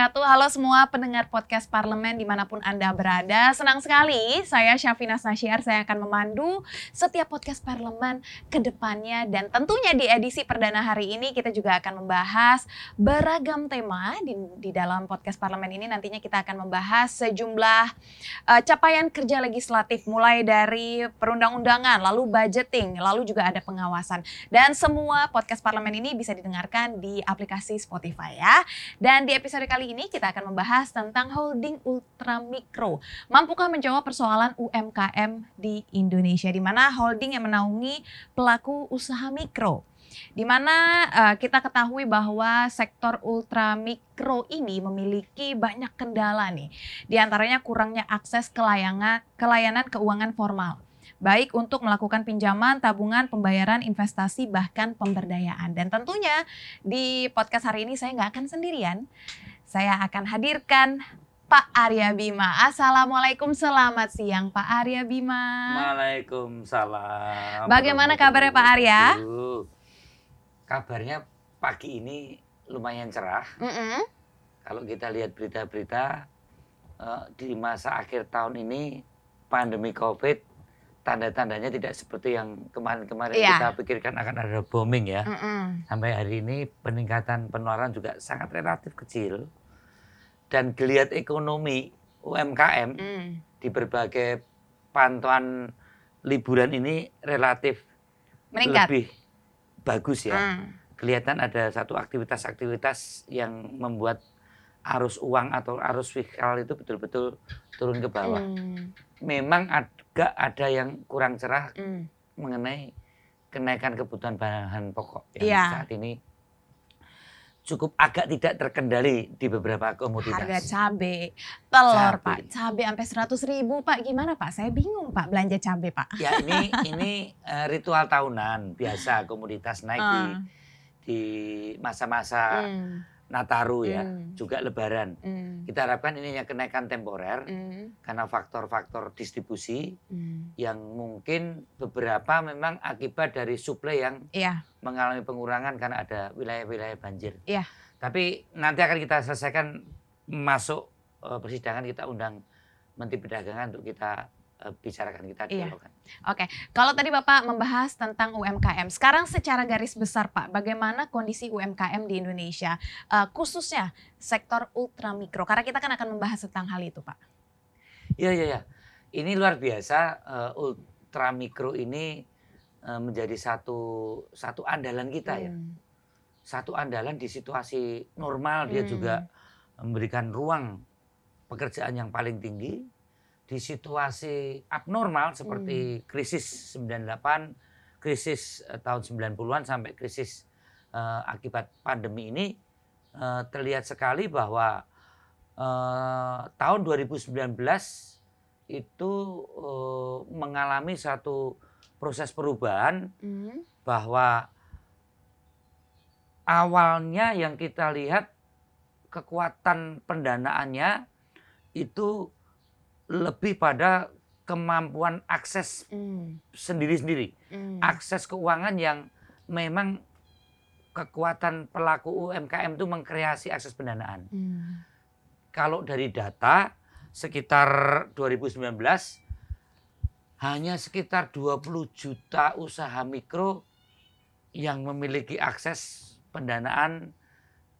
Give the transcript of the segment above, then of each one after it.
Wabarakatuh. Halo semua pendengar podcast parlemen di mana pun Anda berada. Senang sekali saya Syafina Nasyar, saya akan memandu setiap podcast parlemen ke depannya. Dan tentunya di edisi perdana hari ini kita juga akan membahas beragam tema di, di dalam podcast parlemen ini. Nantinya kita akan membahas sejumlah uh, capaian kerja legislatif mulai dari perundang-undangan, lalu budgeting, lalu juga ada pengawasan. Dan semua podcast parlemen ini bisa didengarkan di aplikasi Spotify ya. Dan di episode kali ini kita akan membahas tentang holding ultramikro. Mampukah menjawab persoalan UMKM di Indonesia di mana holding yang menaungi pelaku usaha mikro di mana uh, kita ketahui bahwa sektor ultramikro ini memiliki banyak kendala nih. Di antaranya kurangnya akses kelayangan, kelayanan keuangan formal baik untuk melakukan pinjaman, tabungan, pembayaran, investasi, bahkan pemberdayaan. Dan tentunya di podcast hari ini saya nggak akan sendirian. Saya akan hadirkan Pak Arya Bima. Assalamualaikum, selamat siang Pak Arya Bima. Waalaikumsalam. Bagaimana kabarnya Pak Arya? Kabarnya pagi ini lumayan cerah. Mm -mm. Kalau kita lihat berita-berita uh, di masa akhir tahun ini pandemi COVID tanda-tandanya tidak seperti yang kemarin-kemarin yeah. kita pikirkan akan ada booming ya. Mm -mm. Sampai hari ini peningkatan penularan juga sangat relatif kecil. Dan geliat ekonomi UMKM mm. di berbagai pantauan liburan ini relatif Meningkat. lebih bagus ya. Mm. Kelihatan ada satu aktivitas-aktivitas yang membuat arus uang atau arus fiskal itu betul-betul turun ke bawah. Mm. Memang agak ada yang kurang cerah mm. mengenai kenaikan kebutuhan bahan pokok yang yeah. saat ini cukup agak tidak terkendali di beberapa komoditas. Harga cabai, telur cabai. Pak, cabai sampai seratus ribu Pak, gimana Pak? Saya bingung Pak belanja cabai Pak. Ya ini ini uh, ritual tahunan biasa komoditas naik uh. di ah. di masa-masa mm Nataru ya, mm. juga Lebaran. Mm. Kita harapkan ini hanya kenaikan temporer mm. karena faktor-faktor distribusi mm. yang mungkin beberapa memang akibat dari suplai yang yeah. mengalami pengurangan karena ada wilayah-wilayah banjir. Yeah. Tapi nanti akan kita selesaikan masuk uh, persidangan kita undang Menteri Perdagangan untuk kita bicarakan kita iya. dialogkan. Oke, kalau tadi Bapak membahas tentang UMKM, sekarang secara garis besar Pak, bagaimana kondisi UMKM di Indonesia, uh, khususnya sektor ultramikro? Karena kita kan akan membahas tentang hal itu Pak. Iya, iya, iya. Ini luar biasa, uh, ultramikro ini uh, menjadi satu satu andalan kita ya. hmm. ya. Satu andalan di situasi normal, hmm. dia juga memberikan ruang pekerjaan yang paling tinggi, di situasi abnormal seperti hmm. krisis 98, krisis uh, tahun 90-an sampai krisis uh, akibat pandemi ini uh, terlihat sekali bahwa uh, tahun 2019 itu uh, mengalami satu proses perubahan hmm. bahwa awalnya yang kita lihat kekuatan pendanaannya itu lebih pada kemampuan akses hmm. sendiri-sendiri, mm. akses keuangan yang memang kekuatan pelaku UMKM itu mengkreasi akses pendanaan. Mm. Kalau dari data sekitar 2019 hanya sekitar 20 juta usaha mikro yang memiliki akses pendanaan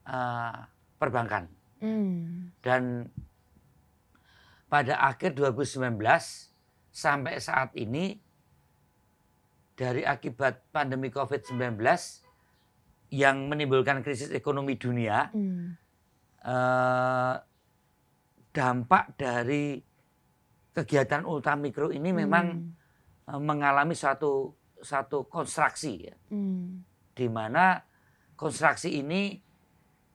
uh, perbankan. Mm. Dan pada akhir 2019 sampai saat ini dari akibat pandemi COVID-19 yang menimbulkan krisis ekonomi dunia, hmm. eh, dampak dari kegiatan ultramikro ini hmm. memang eh, mengalami suatu satu konstruksi ya, hmm. di mana konstruksi ini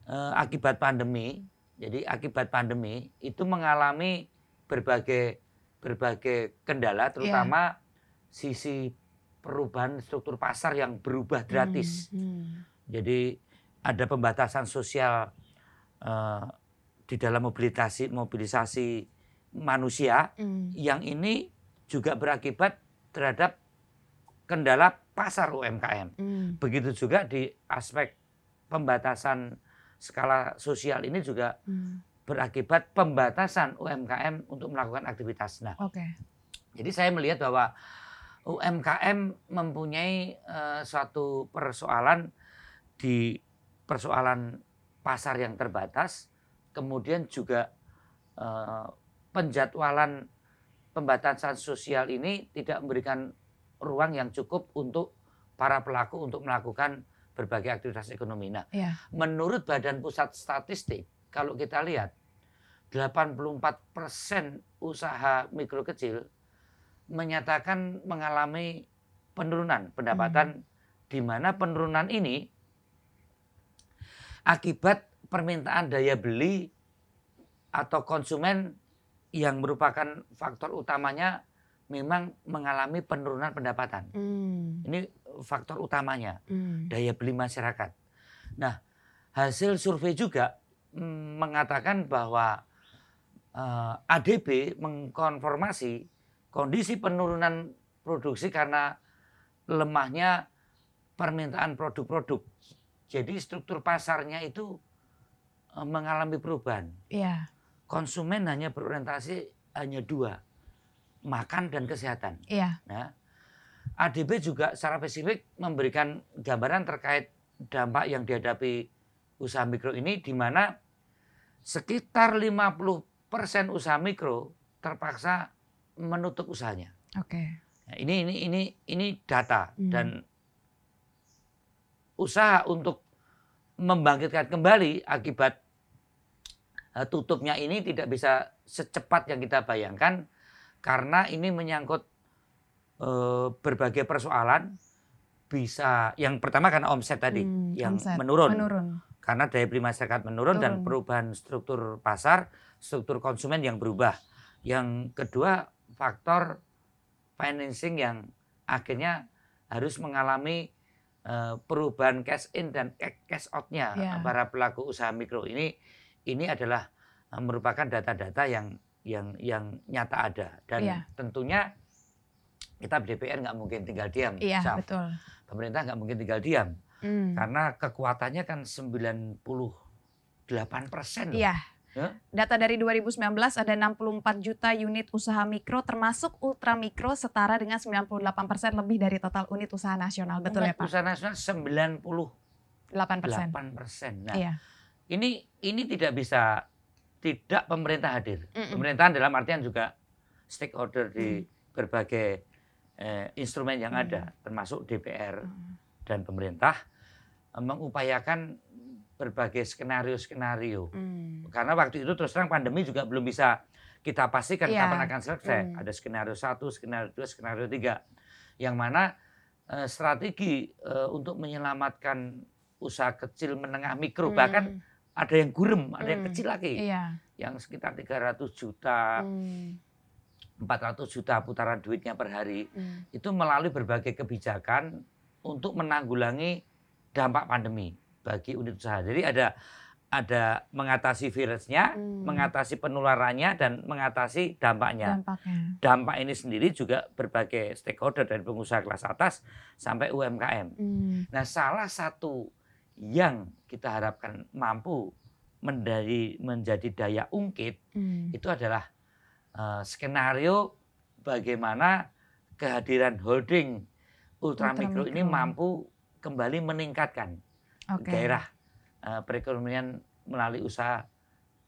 eh, akibat pandemi, jadi akibat pandemi itu mengalami berbagai berbagai kendala terutama yeah. sisi perubahan struktur pasar yang berubah gratis. Hmm, hmm. Jadi ada pembatasan sosial uh, di dalam mobilisasi mobilisasi manusia hmm. yang ini juga berakibat terhadap kendala pasar UMKM. Hmm. Begitu juga di aspek pembatasan skala sosial ini juga hmm. Berakibat pembatasan UMKM untuk melakukan aktivitas. Nah, okay. jadi saya melihat bahwa UMKM mempunyai uh, suatu persoalan di persoalan pasar yang terbatas, kemudian juga uh, penjadwalan pembatasan sosial ini tidak memberikan ruang yang cukup untuk para pelaku untuk melakukan berbagai aktivitas ekonomi. Nah, ya. menurut Badan Pusat Statistik, kalau kita lihat 84 persen usaha mikro kecil menyatakan mengalami penurunan pendapatan, hmm. di mana penurunan ini akibat permintaan daya beli atau konsumen yang merupakan faktor utamanya memang mengalami penurunan pendapatan. Hmm. Ini faktor utamanya, hmm. daya beli masyarakat. Nah, hasil survei juga mm, mengatakan bahwa uh, eh, ADB mengkonformasi kondisi penurunan produksi karena lemahnya permintaan produk-produk. Jadi struktur pasarnya itu uh, mengalami perubahan. Yeah. Konsumen hanya berorientasi hanya dua, makan dan kesehatan. Iya. Nah, ADB juga secara spesifik memberikan gambaran terkait dampak yang dihadapi usaha mikro ini di mana sekitar 50% persen usaha mikro terpaksa menutup usahanya. Oke. Okay. Nah, ini ini ini ini data hmm. dan usaha untuk membangkitkan kembali akibat eh, tutupnya ini tidak bisa secepat yang kita bayangkan karena ini menyangkut e, berbagai persoalan bisa yang pertama karena omset tadi hmm, yang omset, menurun. menurun karena daya beli masyarakat menurun Turun. dan perubahan struktur pasar, struktur konsumen yang berubah. Yang kedua faktor financing yang akhirnya harus mengalami uh, perubahan cash in dan cash outnya yeah. para pelaku usaha mikro ini ini adalah uh, merupakan data-data yang yang yang nyata ada dan yeah. tentunya kita DPR nggak mungkin tinggal diam. Iya, yeah, betul. Pemerintah nggak mungkin tinggal diam. Mm. Karena kekuatannya kan 98 persen. Iya. Yeah. Data dari 2019 ada 64 juta unit usaha mikro termasuk ultra mikro setara dengan 98 persen lebih dari total unit usaha nasional. Betul ya Pak? Usaha nasional 98 persen. 8 persen. Nah, iya. ini ini tidak bisa tidak pemerintah hadir. Mm -mm. Pemerintahan dalam artian juga stakeholder di mm. berbagai eh, instrumen yang mm. ada, termasuk DPR mm. Dan pemerintah eh, mengupayakan berbagai skenario-skenario. Mm. Karena waktu itu terus terang pandemi juga belum bisa kita pastikan yeah. kapan akan selesai. Mm. Ada skenario satu, skenario dua, skenario tiga, yang mana eh, strategi eh, untuk menyelamatkan usaha kecil menengah mikro mm. bahkan ada yang gurem, ada hmm. yang kecil lagi. Iya. Yang sekitar 300 juta, hmm. 400 juta putaran duitnya per hari. Hmm. Itu melalui berbagai kebijakan untuk menanggulangi dampak pandemi bagi unit usaha. Jadi ada ada mengatasi virusnya, hmm. mengatasi penularannya dan mengatasi dampaknya. dampaknya. Dampak ini sendiri juga berbagai stakeholder dari pengusaha kelas atas sampai UMKM. Hmm. Nah, salah satu yang kita harapkan mampu menjadi menjadi daya ungkit hmm. itu adalah uh, skenario bagaimana kehadiran holding ultramikro Ultra ini mampu kembali meningkatkan okay. gairah uh, perekonomian melalui usaha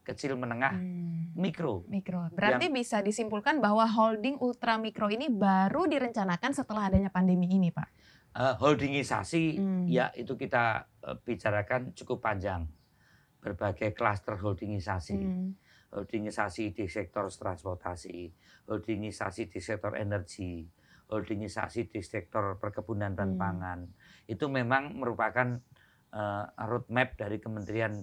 kecil menengah hmm. mikro. Mikro. Berarti yang, bisa disimpulkan bahwa holding ultramikro ini baru direncanakan setelah adanya pandemi ini, Pak uh, holdingisasi hmm. ya itu kita uh, bicarakan cukup panjang berbagai klaster holdingisasi hmm. holdingisasi di sektor transportasi holdingisasi di sektor energi holdingisasi di sektor perkebunan dan hmm. pangan itu memang merupakan uh, roadmap dari kementerian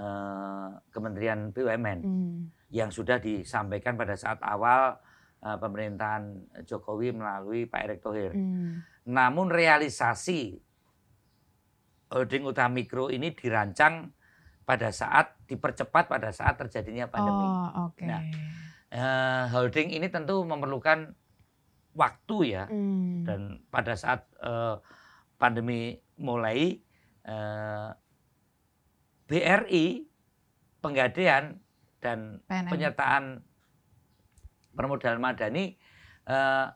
uh, kementerian BUMN hmm. yang sudah disampaikan pada saat awal uh, pemerintahan Jokowi melalui Pak Erick Thohir. Hmm. Namun realisasi holding mikro ini dirancang pada saat dipercepat pada saat terjadinya pandemi. Oh, okay. Nah, uh, holding ini tentu memerlukan waktu ya, hmm. dan pada saat uh, pandemi mulai uh, BRI penggadean dan PNM. penyertaan permodalan madani eh,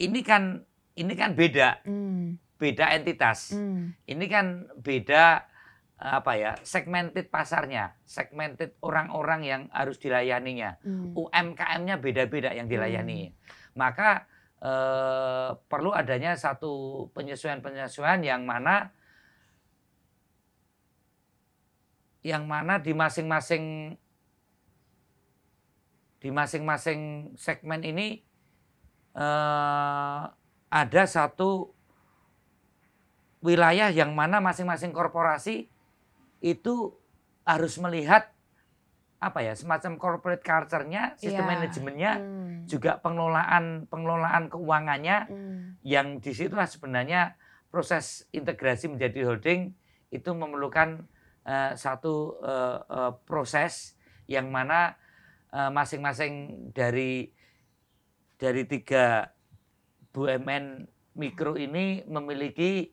ini kan ini kan beda Hmm. beda entitas. Hmm. Ini kan beda eh, apa ya segmented pasarnya, segmented orang-orang yang harus dilayaninya. Hmm. UMKM-nya beda-beda yang dilayani. Maka eh, perlu adanya satu penyesuaian-penyesuaian yang mana yang mana di masing-masing di masing-masing segmen ini eh, ada satu wilayah yang mana masing-masing korporasi itu harus melihat apa ya semacam corporate culture-nya, sistem Iya. manajemennya, Hmm. Juga pengelolaan pengelolaan keuangannya Hmm. yang di situlah sebenarnya proses integrasi menjadi holding itu memerlukan eh, satu eh, eh, proses yang mana masing-masing dari dari tiga BUMN mikro ini memiliki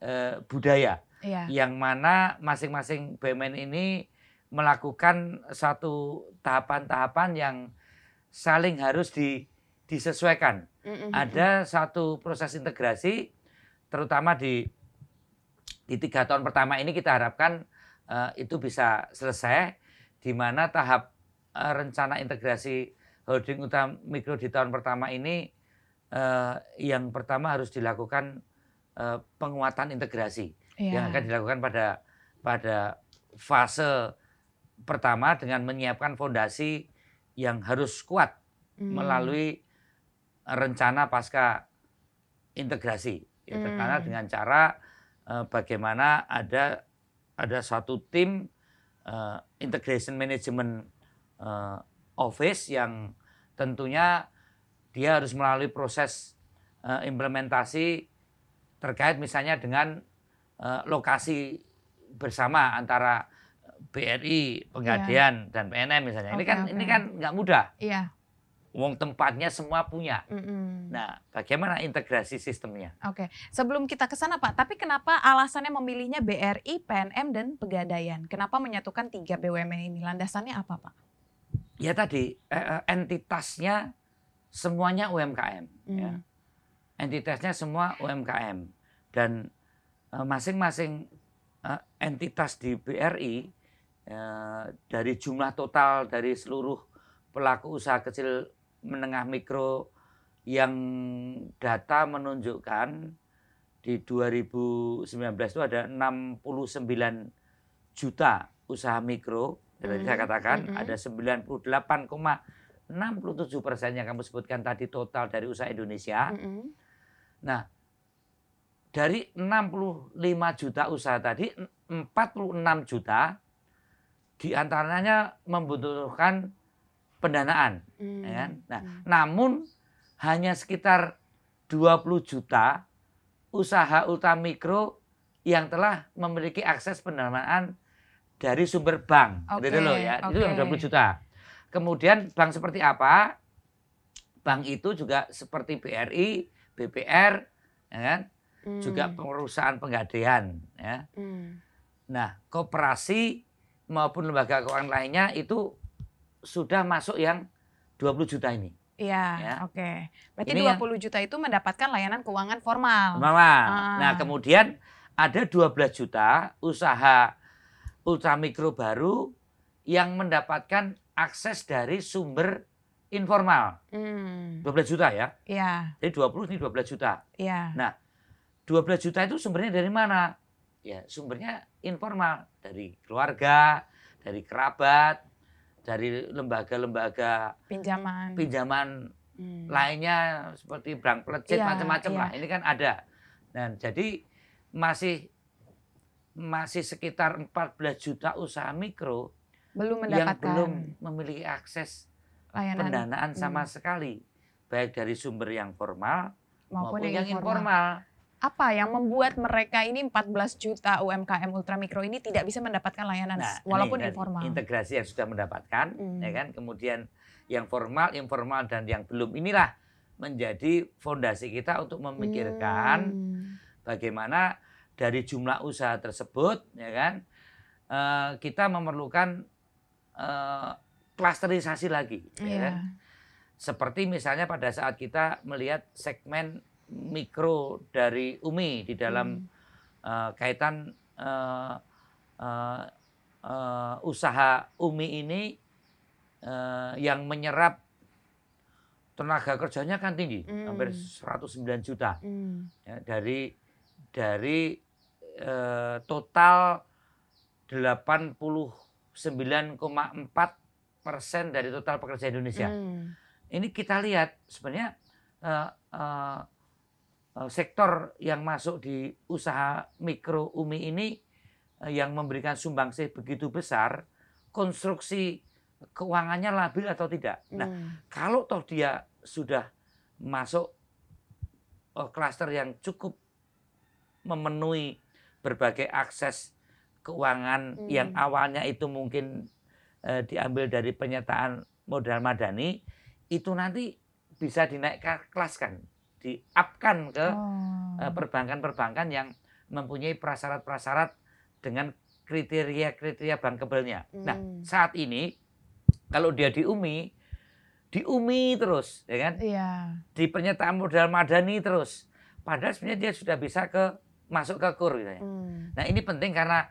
eh, budaya Iya. yang mana masing-masing BUMN ini melakukan satu tahapan-tahapan yang saling harus di, disesuaikan. Mm-mm. Ada satu proses integrasi, terutama di di tiga tahun pertama ini kita harapkan eh, itu bisa selesai, di mana tahap eh, rencana integrasi holding utama mikro di tahun pertama ini eh, yang pertama harus dilakukan eh, penguatan integrasi Iya. yang akan dilakukan pada pada fase pertama dengan menyiapkan fondasi yang harus kuat Hmm. melalui rencana pasca integrasi ya, Hmm. karena dengan cara eh, bagaimana ada ada satu tim eh, integration management eh, office yang tentunya dia harus melalui proses eh, implementasi terkait misalnya dengan eh, lokasi bersama antara BRI, Penggadean dan PNM misalnya. ini Oke, kan oke. ini kan nggak mudah. Iya. Wong tempatnya semua punya. Mm-mm. Nah, bagaimana integrasi sistemnya? Oke, sebelum kita ke sana Pak, tapi kenapa alasannya memilihnya BRI, PNM, dan Pegadaian? Kenapa menyatukan tiga BUMN ini? Landasannya apa Pak? Ya tadi eh, eh, entitasnya semuanya UMKM. Ya. Hmm. Entitasnya semua UMKM dan eh, masing-masing eh, entitas di BRI eh, dari jumlah total dari seluruh pelaku usaha kecil menengah mikro yang data menunjukkan di 2019 itu ada 69 juta usaha mikro. Jadi saya Mhm, katakan mhm. ada 98,67 persen yang kamu sebutkan tadi total dari usaha Indonesia. Mm-mm. Nah, dari 65 juta usaha tadi, 46 juta di antaranya membutuhkan pendanaan. Hmm. ya kan? Nah, Hmm. namun hanya sekitar 20 juta usaha ultramikro yang telah memiliki akses pendanaan dari sumber bank. Oke, Gitu loh ya. Itu yang oke. 20 juta. Kemudian bank seperti apa? Bank itu juga seperti BRI, BPR, ya kan? Hmm. juga perusahaan penggadean ya. Hmm. Nah, koperasi maupun lembaga keuangan lainnya itu sudah masuk yang 20 juta ini. Iya, Ya. oke. Berarti Ini 20 juta itu mendapatkan layanan keuangan formal. Mama. Ah. Nah, kemudian ada 12 juta usaha ultramikro baru yang mendapatkan akses dari sumber informal. Hmm. 12 juta ya. Iya, Jadi 20 ini 12 juta. iya. 12 juta itu sumbernya dari mana? Ya, sumbernya informal dari keluarga, dari kerabat, dari lembaga-lembaga Pinjaman. pinjaman Hmm. lainnya seperti bank pelecet Iya, macam-macam iya. lah. Ini kan ada. Dan jadi masih masih sekitar 14 juta usaha mikro belum yang mendapatkan belum memiliki akses layanan pendanaan sama Hmm. sekali, baik dari sumber yang formal maupun, maupun, yang, yang informal. informal. Apa yang membuat mereka ini 14 juta UMKM ultramikro ini tidak bisa mendapatkan layanan Nah, walaupun ini informal? Integrasi yang sudah mendapatkan, Hmm. ya kan. Kemudian yang formal, informal dan yang belum inilah menjadi fondasi kita untuk memikirkan Hmm. bagaimana dari jumlah usaha tersebut, ya kan, uh, kita memerlukan uh, klasterisasi lagi. Yeah. Ya kan? Iya. Seperti misalnya pada saat kita melihat segmen mikro dari UMI di dalam hmm. uh, kaitan uh, uh, uh, usaha UMI ini uh, yang menyerap tenaga kerjanya kan tinggi, hmm. hampir 109 juta. Hmm. Ya, dari dari uh, total 89,4 persen dari total pekerja Indonesia. Hmm. Ini kita lihat sebenarnya uh, uh, sektor yang masuk di usaha mikro UMI ini uh, yang memberikan sumbangsih begitu besar, konstruksi keuangannya labil atau tidak. Nah, hmm. Nah, kalau toh dia sudah masuk uh, klaster yang cukup memenuhi berbagai akses keuangan hmm. yang awalnya itu mungkin uh, diambil dari penyertaan modal madani, itu nanti bisa dinaikkan kelaskan, diupkan ke oh. perbankan-perbankan yang mempunyai prasyarat-prasyarat dengan kriteria-kriteria bankable-nya. Nah, hmm. Nah, saat ini kalau dia di UMI, di UMI terus, ya kan? Iya. Di pernyataan modal madani terus. Padahal sebenarnya dia sudah bisa ke masuk ke kur gitu ya. Hmm. Nah, ini penting karena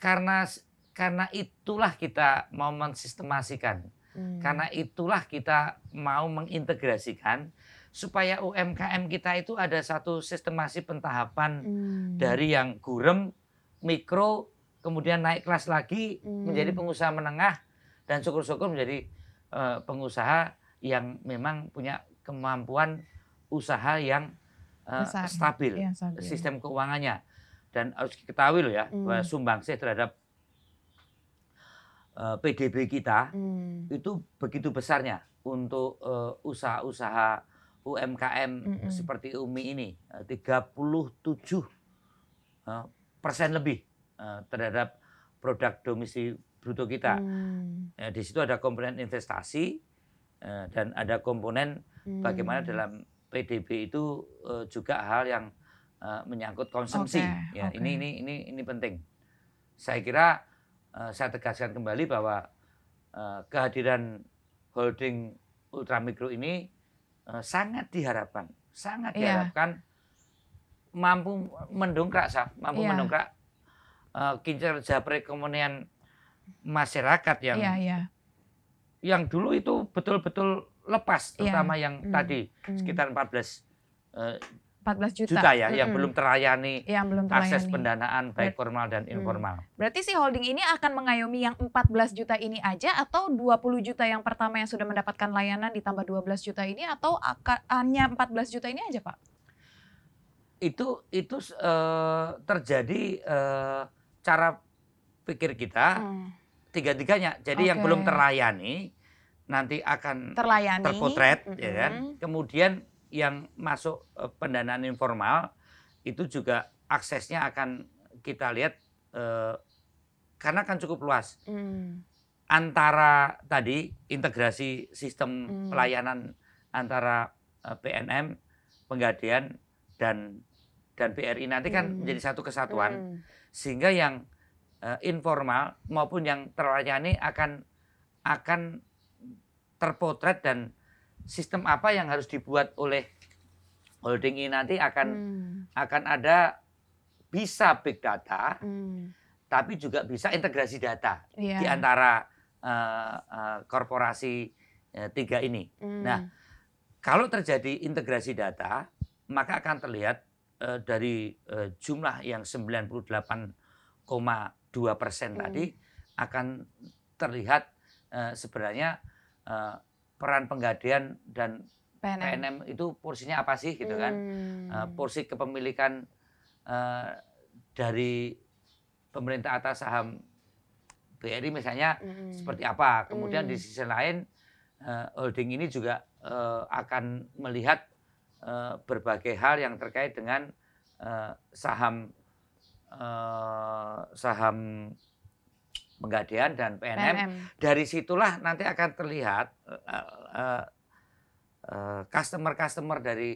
karena karena itulah kita mau mensistemasikan. Hmm. Karena itulah kita mau mengintegrasikan supaya UMKM kita itu ada satu sistemasi pentahapan hmm. dari yang gurem, mikro, kemudian naik kelas lagi hmm. menjadi pengusaha menengah, dan syukur-syukur menjadi uh, pengusaha yang memang punya kemampuan usaha yang uh, stabil, ya, stabil, sistem keuangannya dan harus diketahui loh ya hmm. bahwa sumbangsih terhadap uh, eh, PDB kita hmm. itu begitu besarnya untuk usaha-usaha UMKM hmm. seperti Umi ini 37 uh, persen lebih uh, terhadap produk domestik bruto kita. Hmm. Ya, di situ ada komponen investasi eh, dan ada komponen hmm. bagaimana dalam PDB itu eh, juga hal yang eh, menyangkut konsumsi. Okay. Ya, okay. ini ini ini ini penting. Saya kira saya tegaskan kembali bahwa kehadiran holding ultramikro ini sangat diharapkan, sangat yeah. diharapkan mampu mendongkrak, mampu yeah. mendongkrak kinerja perekonomian masyarakat yang iya, iya. yang dulu itu betul-betul lepas, iya. terutama iya. yang hmm. tadi hmm. sekitar 14 uh, 14 juta, juta ya, hmm. yang belum terlayani yang belum terlayani. akses pendanaan baik formal dan hmm. informal. Berarti si holding ini akan mengayomi yang 14 juta ini aja atau 20 juta yang pertama yang sudah mendapatkan layanan ditambah 12 juta ini atau hanya 14 juta ini aja Pak? Itu itu uh, terjadi uh, cara pikir kita hmm tiga-tiganya. Jadi okay. yang belum terlayani nanti akan terlayani. terpotret, mm -hmm. ya kan. Kemudian yang masuk uh, pendanaan informal itu juga aksesnya akan kita lihat uh, karena kan cukup luas. Mm. Antara tadi integrasi sistem mm. pelayanan antara uh, PNM, penggadean dan dan BRI nanti kan mm. menjadi satu kesatuan mm. sehingga yang uh, informal maupun yang terlayani akan akan terpotret dan sistem apa yang harus dibuat oleh holding ini nanti akan hmm. akan ada bisa big data, hmm. tapi juga bisa integrasi data yeah. di antara uh, uh, korporasi uh, tiga ini. Hmm. Nah, kalau terjadi integrasi data, maka akan terlihat uh, dari uh, jumlah yang 98, dua persen hmm. tadi akan terlihat uh, sebenarnya uh, peran penggadean dan PNM. PNM itu porsinya apa sih gitu kan uh, porsi kepemilikan uh, dari pemerintah atas saham BRI misalnya hmm. seperti apa kemudian hmm. di sisi lain uh, holding ini juga uh, akan melihat uh, berbagai hal yang terkait dengan uh, saham uh, saham Penggadean dan PNM. PNM. Dari situlah nanti akan terlihat customer-customer uh, uh, dari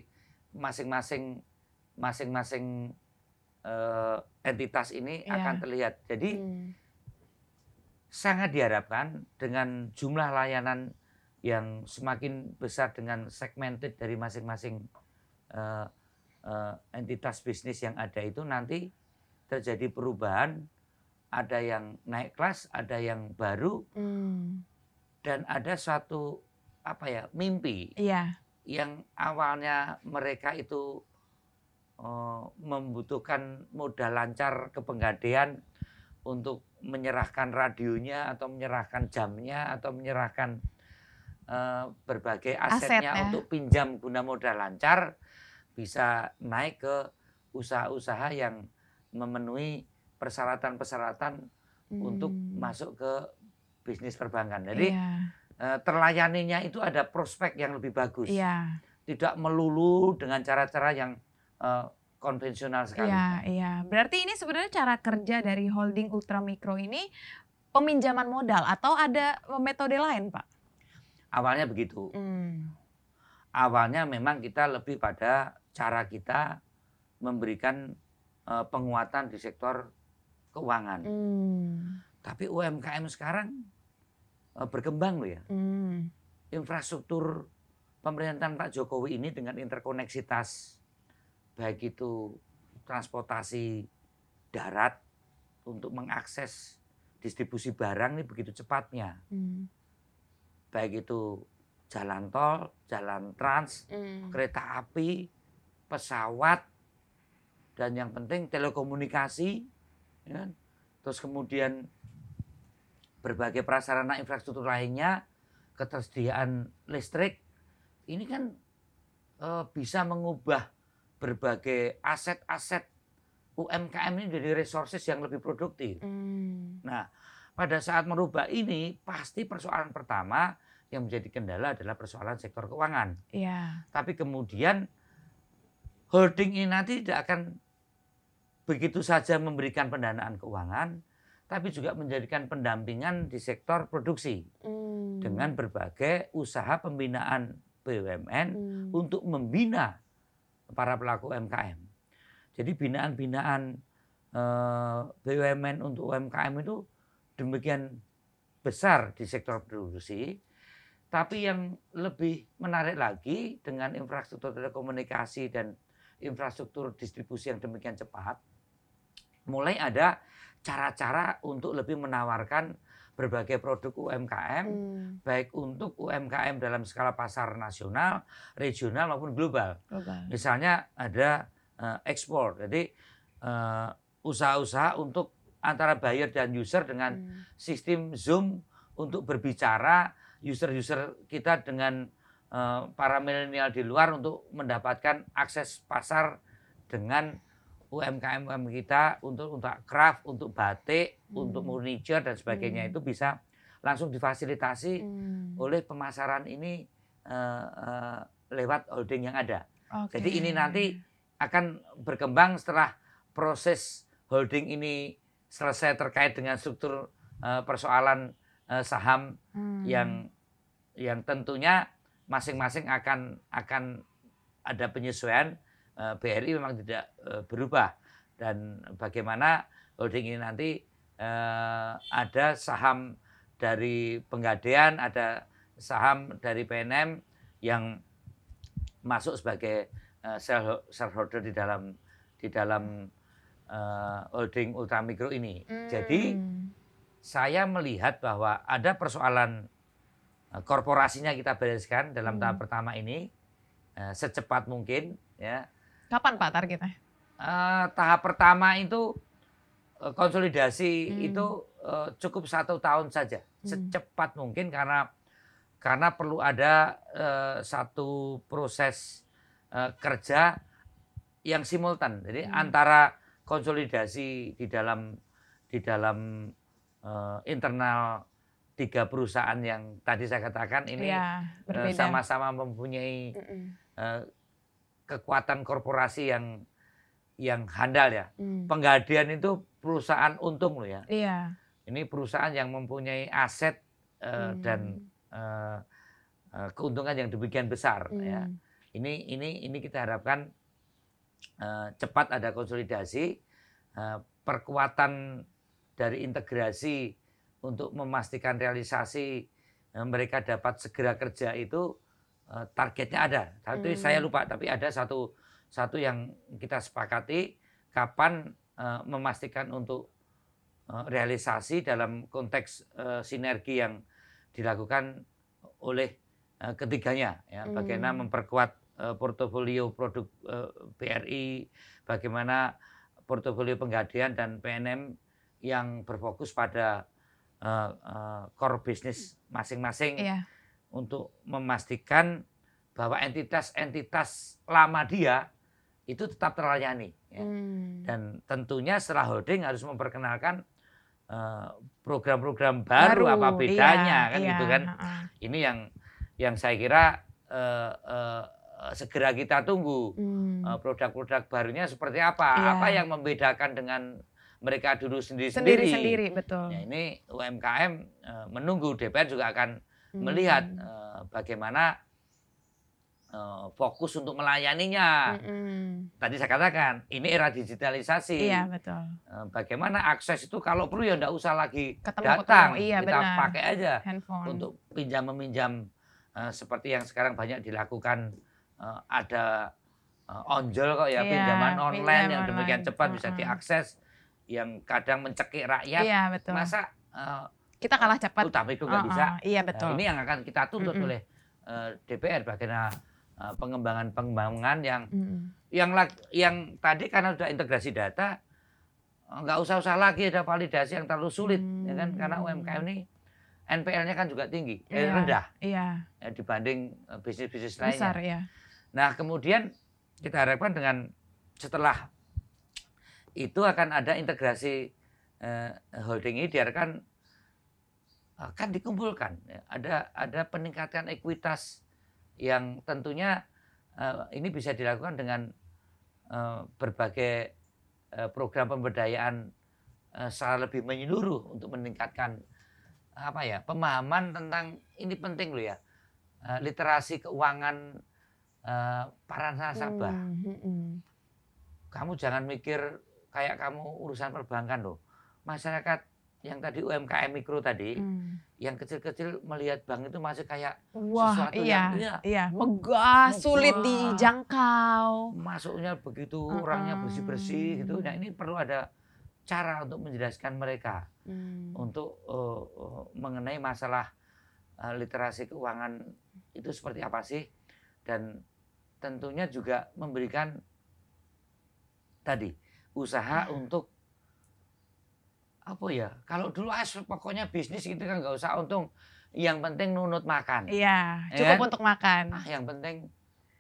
masing-masing masing-masing uh, entitas ini Iya. akan terlihat. Jadi Hmm. sangat diharapkan dengan jumlah layanan yang semakin besar dengan segmented dari masing-masing uh, uh, entitas bisnis yang ada itu nanti terjadi perubahan, ada yang naik kelas, ada yang baru, Hmm. dan ada suatu apa ya mimpi Iya. yang awalnya mereka itu uh, membutuhkan modal lancar kepenggadean untuk menyerahkan radionya atau menyerahkan jamnya atau menyerahkan uh, berbagai Aset, asetnya ya. untuk pinjam guna modal lancar bisa naik ke usaha-usaha yang memenuhi persyaratan-persyaratan untuk Hmm. masuk ke bisnis perbankan. Jadi Iya. eh, terlayaninya itu ada prospek yang lebih bagus. Iya. Tidak melulu dengan cara-cara yang eh, konvensional sekali. Iya, iya. Berarti ini sebenarnya cara kerja dari holding ultramikro ini peminjaman modal atau ada metode lain, Pak? Awalnya begitu. Hmm. Awalnya memang kita lebih pada cara kita memberikan eh, penguatan di sektor keuangan. Hmm. Tapi UMKM sekarang eh, berkembang loh ya. Hmm. Infrastruktur pemerintahan Pak Jokowi ini dengan interkoneksitas baik itu transportasi darat untuk mengakses distribusi barang ini begitu cepatnya. Hmm. Baik itu jalan tol, jalan trans, Hmm. kereta api, pesawat, dan yang penting telekomunikasi, ya kan? terus kemudian berbagai prasarana infrastruktur lainnya, ketersediaan listrik, ini kan eh, bisa mengubah berbagai aset-aset UMKM ini jadi resources yang lebih produktif. Hmm. Nah, pada saat merubah ini, pasti persoalan pertama yang menjadi kendala adalah persoalan sektor keuangan. Iya. Tapi kemudian holding ini nanti tidak akan begitu saja memberikan pendanaan keuangan, tapi juga menjadikan pendampingan di sektor produksi Hmm. dengan berbagai usaha pembinaan BUMN Hmm. untuk membina para pelaku UMKM. Jadi binaan-binaan eh, BUMN untuk UMKM itu demikian besar di sektor produksi, tapi yang lebih menarik lagi dengan infrastruktur telekomunikasi dan infrastruktur distribusi yang demikian cepat, mulai ada cara-cara untuk lebih menawarkan berbagai produk UMKM Hmm. baik untuk UMKM dalam skala pasar nasional, regional maupun global. Global. Misalnya ada eh, ekspor, jadi eh, usaha-usaha untuk antara buyer dan user dengan Hmm. sistem Zoom untuk berbicara user-user kita dengan eh, para milenial di luar untuk mendapatkan akses pasar dengan UMKM UMKM kita untuk untuk craft, untuk batik, untuk Hmm. furniture dan sebagainya Hmm. itu bisa langsung difasilitasi Hmm. oleh pemasaran ini eh, eh, lewat holding yang ada. Oke. Jadi ini nanti akan berkembang setelah proses holding ini selesai terkait dengan struktur eh, persoalan eh, saham Hmm. yang yang tentunya masing-masing akan akan ada penyesuaian BRI memang tidak eh, berubah dan bagaimana holding ini nanti eh, ada saham dari penggadean, ada saham dari PNM yang masuk sebagai eh, share- shareholder di dalam di dalam eh, holding ultramikro ini. Jadi Hmm. saya melihat bahwa ada persoalan eh, korporasinya kita bereskan dalam Hmm. tahap pertama ini eh, secepat mungkin ya. Kapan Pak targetnya? Eh, tahap pertama itu eh, konsolidasi Hmm. itu eh, cukup satu tahun saja Hmm. secepat mungkin karena karena perlu ada eh, satu proses eh, kerja yang simultan. Jadi Hmm. antara konsolidasi di dalam di dalam eh, internal tiga perusahaan yang tadi saya katakan ini Iya, eh, berbeda. sama-sama mempunyai eh, kekuatan korporasi yang yang handal ya. Hmm. Penggadean itu perusahaan untung loh ya. Iya. Ini perusahaan yang mempunyai aset eh, Hmm. dan eh, eh, keuntungan yang demikian besar Hmm. ya. Ini ini ini kita harapkan eh, cepat ada konsolidasi uh, perkuatan dari integrasi untuk memastikan realisasi uh, mereka dapat segera kerja itu uh, targetnya ada. Tapi hmm. saya lupa, tapi ada satu satu yang kita sepakati kapan uh, memastikan untuk uh, realisasi dalam konteks uh, sinergi yang dilakukan oleh uh, ketiganya ya hmm. bagaimana memperkuat uh, portofolio produk uh, BRI bagaimana portofolio penggadean dan PNM yang berfokus pada uh, uh, core bisnis masing-masing yeah. Untuk memastikan bahwa entitas-entitas lama dia itu tetap terlayani. Ya. Hmm. Dan tentunya setelah holding harus memperkenalkan eh, program-program uh, baru, baru, apa bedanya iya, kan iya, gitu kan. Uh. Ini yang yang saya kira uh, uh, segera kita tunggu hmm. uh, produk-produk barunya seperti apa, iya. apa yang membedakan dengan mereka dulu sendiri-sendiri. Sendiri-sendiri, betul. Ya, ini UMKM uh, menunggu DPR juga akan hmm. melihat uh, bagaimana uh, fokus untuk melayaninya. Mm-hmm. Tadi saya katakan, ini era digitalisasi. Iya, betul. Uh, bagaimana akses itu kalau perlu ya enggak usah lagi ketemu, datang. Iya, kita benar. pakai aja Handphone. untuk pinjam meminjam uh, seperti yang sekarang banyak dilakukan uh, ada uh, onjol kok ya iya, pinjaman online pinjam yang demikian online. cepat uh-huh. bisa diakses yang kadang mencekik rakyat. Iya, betul. Masa uh, kita kalah cepat. Utama itu nggak uh-uh. bisa. Iya, betul. Nah, ini yang akan kita tuntut mm-hmm. oleh uh, DPR bagaimana Eh, pengembangan-pengembangan yang mm. yang yang tadi karena sudah integrasi data eh, nggak usah-usah lagi ada validasi yang terlalu sulit mm. ya kan karena UMKM ini NPL-nya kan juga tinggi eh, iya, rendah iya. ya, dibanding bisnis-bisnis lainnya. Besar, ya. Nah kemudian kita harapkan dengan setelah itu akan ada integrasi eh, holding ini diharapkan akan dikumpulkan ya. ada ada peningkatan ekuitas yang tentunya uh, ini bisa dilakukan dengan uh, berbagai uh, program pemberdayaan uh, secara lebih menyeluruh untuk meningkatkan apa ya pemahaman tentang ini penting loh ya uh, literasi keuangan uh, para nasabah. Mm -hmm. Kamu jangan mikir kayak kamu urusan perbankan loh. Masyarakat yang tadi UMKM mikro tadi, hmm. yang kecil-kecil melihat bank itu masih kayak Wah, sesuatu iya, yang iya, iya, megah, sulit dijangkau. Masuknya begitu, uh -uh. orangnya bersih-bersih gitu. Nah, ini perlu ada cara untuk menjelaskan mereka hmm. untuk uh, uh, mengenai masalah uh, literasi keuangan itu seperti apa sih dan tentunya juga memberikan tadi usaha hmm. untuk apa ya? Kalau dulu as pokoknya bisnis gitu kan nggak usah. Untung yang penting nunut makan. Iya ya cukup kan? untuk makan. Ah yang penting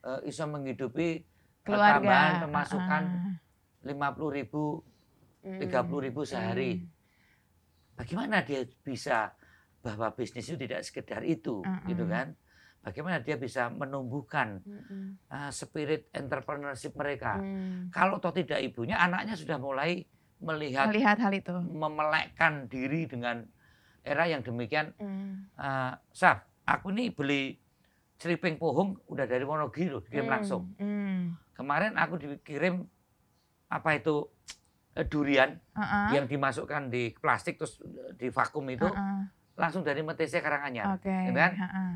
uh, bisa menghidupi keluarga. tambahan pemasukan lima puluh ribu hmm. tiga puluh ribu sehari. Hmm. bagaimana dia bisa bahwa bisnis itu tidak sekedar itu uh gitu kan? Bagaimana dia bisa menumbuhkan uh, spirit entrepreneurship mereka? Mm. kalau toh tidak ibunya anaknya sudah mulai melihat melihat hal itu memelekkan diri dengan era yang demikian mm. uh, Saf aku nih beli ceriping pohong udah dari Wonogiri dikirim mm. langsung mm. kemarin aku dikirim apa itu uh, durian uh -uh. yang dimasukkan di plastik terus di vakum itu uh -uh. langsung dari MTC Karanganyar okay. gitu kan uh -uh.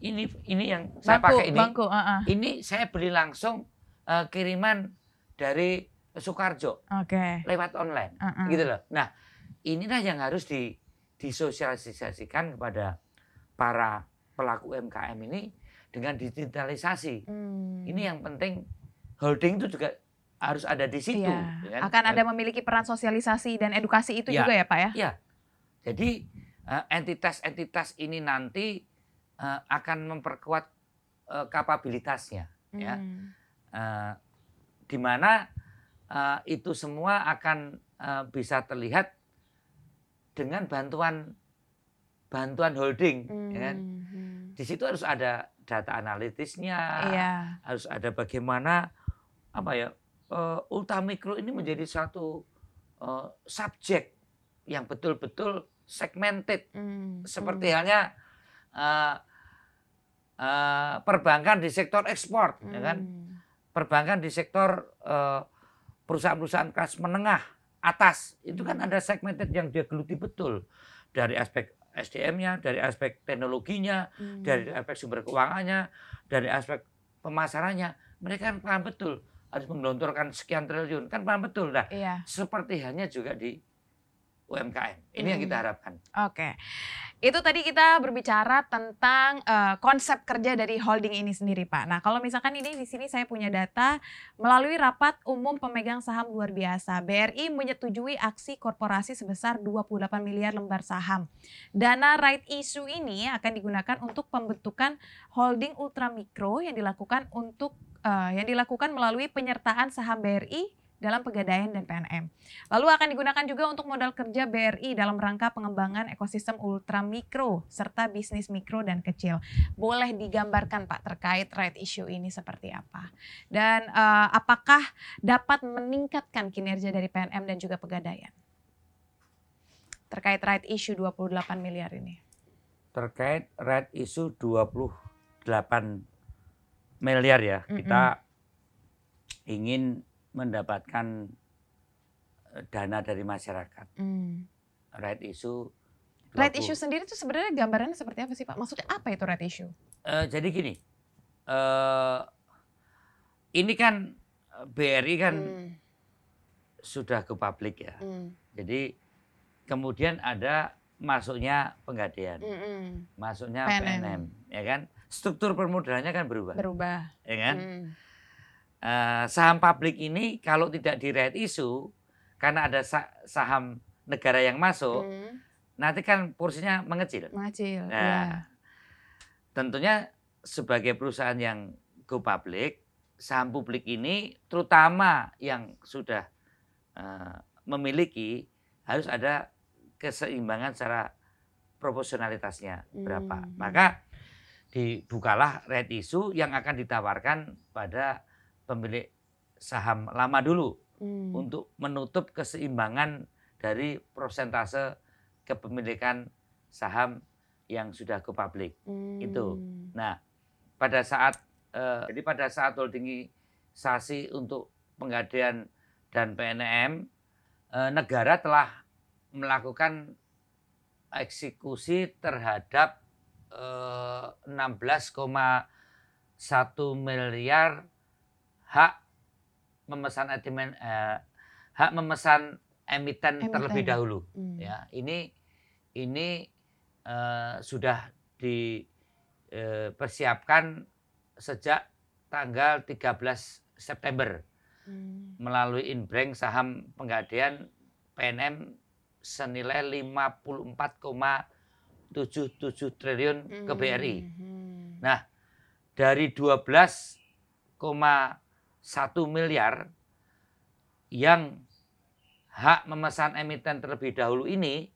ini ini yang bangku, saya pakai ini bangku, uh -uh. ini saya beli langsung uh, kiriman dari Soekarjo okay. lewat online uh -uh. gitu loh. Nah inilah yang harus di, disosialisasikan kepada para pelaku UMKM ini dengan digitalisasi. Hmm. Ini yang penting holding itu juga harus ada di situ. Iya. Ya kan? Akan ada memiliki peran sosialisasi dan edukasi itu ya, juga ya Pak ya? Iya. Jadi eh, entitas-entitas ini nanti uh, akan memperkuat uh, kapabilitasnya, ya. hmm. ya. Uh, di mana uh, itu semua akan uh, bisa terlihat dengan bantuan bantuan holding hmm. ya kan? Hmm. di situ harus ada data analitisnya iya. harus ada bagaimana apa ya uh, ultramikro ini menjadi satu uh, subjek yang betul-betul segmented hmm. seperti hmm. halnya uh, uh, perbankan di sektor ekspor hmm. ya kan hmm. perbankan di sektor uh, perusahaan-perusahaan kelas menengah atas itu kan ada segmented yang dia geluti betul dari aspek SDM-nya, dari aspek teknologinya, hmm. dari aspek sumber keuangannya, dari aspek pemasarannya. Mereka kan paham betul harus menggelontorkan sekian triliun kan paham betul dah. Iya. Seperti hanya juga di UMKM. Ini hmm. yang kita harapkan. Oke. Itu tadi kita berbicara tentang uh, konsep kerja dari holding ini sendiri, Pak. Nah, kalau misalkan ini di sini saya punya data melalui rapat umum pemegang saham luar biasa, BRI menyetujui aksi korporasi sebesar 28 miliar lembar saham. Dana right issue ini akan digunakan untuk pembentukan holding ultramikro yang dilakukan untuk uh, yang dilakukan melalui penyertaan saham BRI dalam Pegadaian dan PNM. Lalu akan digunakan juga untuk modal kerja BRI dalam rangka pengembangan ekosistem ultra mikro serta bisnis mikro dan kecil. Boleh digambarkan Pak terkait right issue ini seperti apa? Dan uh, apakah dapat meningkatkan kinerja dari PNM dan juga Pegadaian? Terkait right issue 28 miliar ini. Terkait right issue 28 miliar ya, mm -hmm. kita ingin mendapatkan eh, dana dari masyarakat. Mm. Right issue. 20. Right issue sendiri itu sebenarnya gambarannya seperti apa sih Pak? Maksudnya apa itu right issue? Uh, jadi gini, uh, ini kan BRI kan mm. sudah ke publik ya. Mm. Jadi kemudian ada masuknya penggadean, mm -mm. masuknya PNM. PNM, ya kan? Struktur permodalannya kan berubah. Berubah. Ya kan? Mm uh, saham publik ini kalau tidak di right issue karena ada saham negara yang masuk, hmm. nanti kan porsinya mengecil. Mengecil. Nah, ya. tentunya sebagai perusahaan yang go public, saham publik ini terutama yang sudah uh, memiliki harus ada keseimbangan secara proporsionalitasnya berapa. Hmm. Maka dibukalah red issue yang akan ditawarkan pada pemilik saham lama dulu hmm. untuk menutup keseimbangan dari persentase kepemilikan saham yang sudah ke publik hmm. itu. Nah, pada saat eh, jadi pada saat holdingisasi untuk penggadaian dan PNM eh, negara telah melakukan eksekusi terhadap eh, 16,1 miliar hak memesan emiten eh, hak memesan emiten, emiten. terlebih dahulu hmm. ya ini ini eh, sudah dipersiapkan eh, sejak tanggal 13 September hmm. melalui inbreng saham penggadaian PNM senilai 54,77 triliun hmm. ke BRI. Hmm. Nah, dari 12, satu miliar yang hak memesan emiten terlebih dahulu ini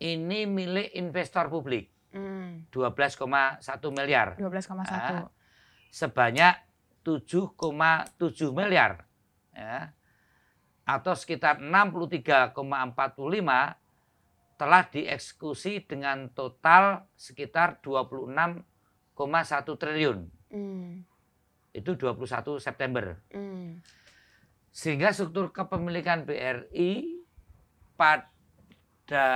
ini milik investor publik. Hmm. 12,1 miliar. 12,1. Nah, sebanyak 7,7 miliar. Ya, atau sekitar 63,45 telah dieksekusi dengan total sekitar 26,1 triliun. Hmm itu 21 September. Mm. Sehingga struktur kepemilikan BRI pada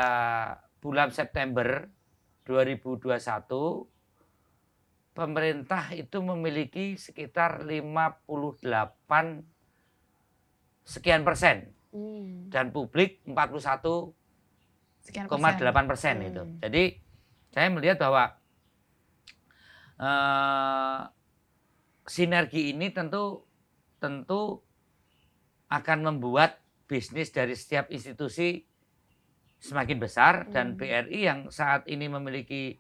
bulan September 2021 pemerintah itu memiliki sekitar 58 sekian persen mm. dan publik 41 sekian persen. persen mm. itu. Jadi saya melihat bahwa uh, sinergi ini tentu tentu akan membuat bisnis dari setiap institusi semakin besar dan hmm. BRI yang saat ini memiliki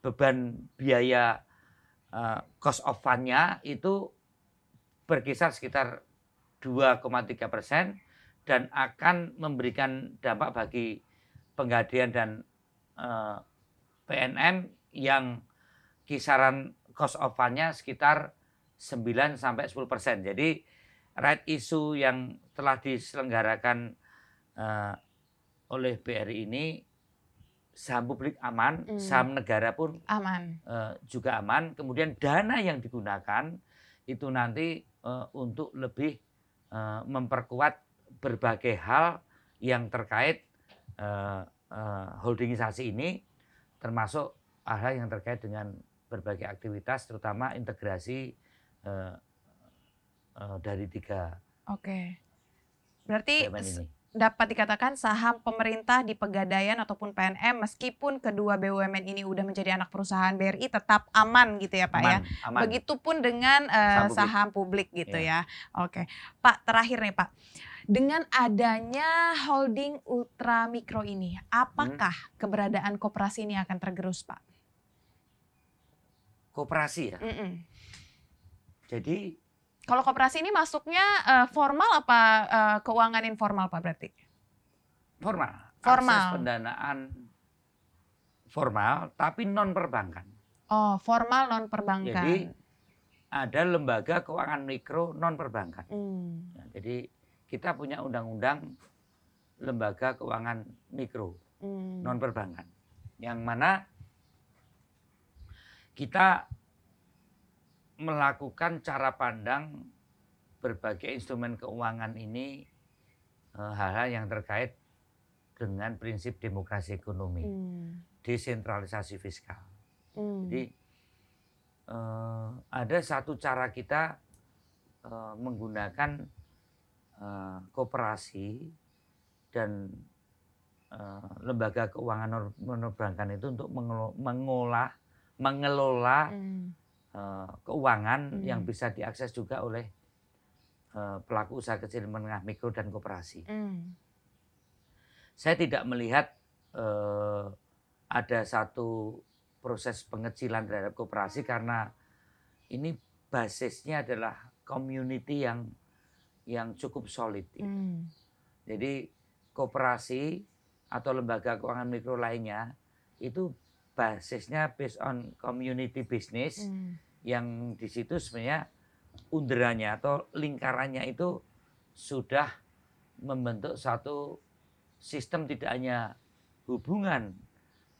beban biaya uh, cost of fund-nya itu berkisar sekitar 2,3 persen dan akan memberikan dampak bagi penggadaian dan uh, eh, PNM yang kisaran cost of fund-nya sekitar 9 sampai 10 persen. Jadi right issue yang telah diselenggarakan uh, oleh BRI ini saham publik aman, hmm. saham negara pun aman, uh, juga aman. Kemudian dana yang digunakan itu nanti uh, untuk lebih uh, memperkuat berbagai hal yang terkait uh, uh, holdingisasi ini, termasuk hal yang terkait dengan berbagai aktivitas, terutama integrasi uh, uh, dari tiga. Oke, berarti dapat dikatakan saham pemerintah di Pegadaian ataupun PNM meskipun kedua BUMN ini udah menjadi anak perusahaan BRI tetap aman gitu ya Pak ya? aman, ya. Aman. Begitupun dengan uh, saham, publik. saham publik gitu yeah. ya. Oke. Pak, terakhir nih Pak. Dengan adanya holding ultra mikro ini, apakah hmm. keberadaan koperasi ini akan tergerus Pak? Koperasi ya? Mm -mm. Jadi kalau koperasi ini masuknya uh, formal apa uh, keuangan informal Pak berarti? Formal. Formal. Akses pendanaan formal tapi non perbankan. Oh, formal non perbankan. Jadi ada lembaga keuangan mikro non perbankan. Hmm. Nah, jadi kita punya undang-undang lembaga keuangan mikro hmm. non perbankan, yang mana kita melakukan cara pandang berbagai instrumen keuangan ini eh, hal-hal yang terkait dengan prinsip demokrasi ekonomi, hmm. desentralisasi fiskal. Hmm. Jadi uh, ada satu cara kita uh, menggunakan uh, kooperasi dan lembaga keuangan non perbankan itu untuk mengolah, mengelola hmm Eh, keuangan hmm. yang bisa diakses juga oleh uh, pelaku usaha kecil menengah mikro dan koperasi. Hmm. Saya tidak melihat uh, ada satu proses pengecilan terhadap koperasi karena ini basisnya adalah community yang yang cukup solid. Gitu. Hmm. Jadi koperasi atau lembaga keuangan mikro lainnya itu basisnya based on community business. Hmm yang di situ sebenarnya underannya atau lingkarannya itu sudah membentuk satu sistem tidak hanya hubungan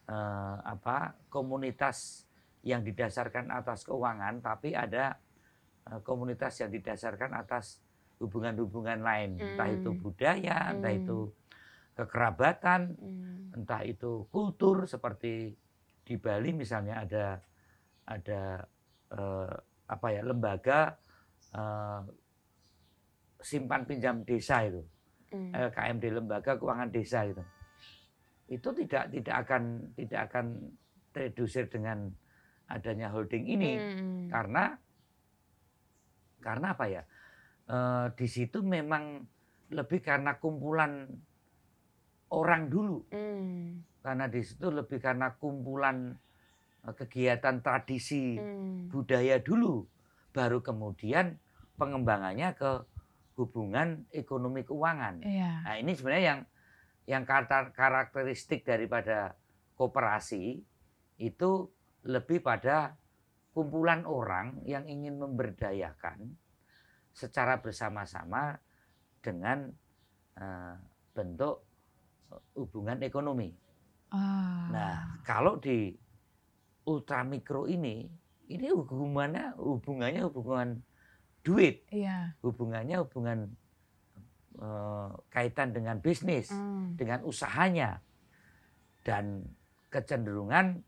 eh, apa komunitas yang didasarkan atas keuangan tapi ada eh, komunitas yang didasarkan atas hubungan-hubungan lain hmm. entah itu budaya hmm. entah itu kekerabatan hmm. entah itu kultur seperti di Bali misalnya ada ada eh, apa ya lembaga eh, simpan pinjam desa itu hmm. LKMD lembaga keuangan desa itu itu tidak tidak akan tidak akan redusir dengan adanya holding ini hmm. karena karena apa ya e, di situ memang lebih karena kumpulan orang dulu hmm. karena di situ lebih karena kumpulan kegiatan tradisi hmm. budaya dulu, baru kemudian pengembangannya ke hubungan ekonomi keuangan. Iya. Nah ini sebenarnya yang yang karakteristik daripada koperasi itu lebih pada kumpulan orang yang ingin memberdayakan secara bersama-sama dengan uh, bentuk hubungan ekonomi. Ah. Nah, kalau di ultramikro ini ini hubungannya hubungannya hubungan duit, iya. hubungannya hubungan uh, kaitan dengan bisnis, mm. dengan usahanya, dan kecenderungan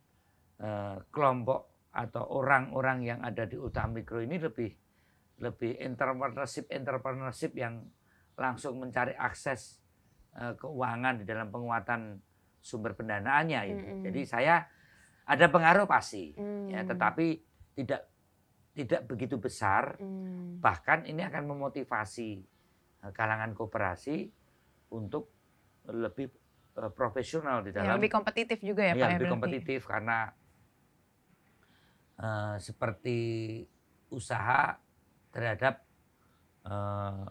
uh, kelompok atau orang-orang yang ada di ultramikro ini lebih lebih entrepreneurship entrepreneurship yang langsung mencari akses uh, keuangan di dalam penguatan sumber pendanaannya. Mm -hmm. Jadi saya ada pengaruh pasti, ya, hmm. ya, tetapi tidak tidak begitu besar. Hmm. Bahkan ini akan memotivasi eh, kalangan kooperasi untuk lebih uh, profesional di dalam. Ya, lebih kompetitif juga ya, ya Pak. Ya, lebih kompetitif karena uh, seperti usaha terhadap uh,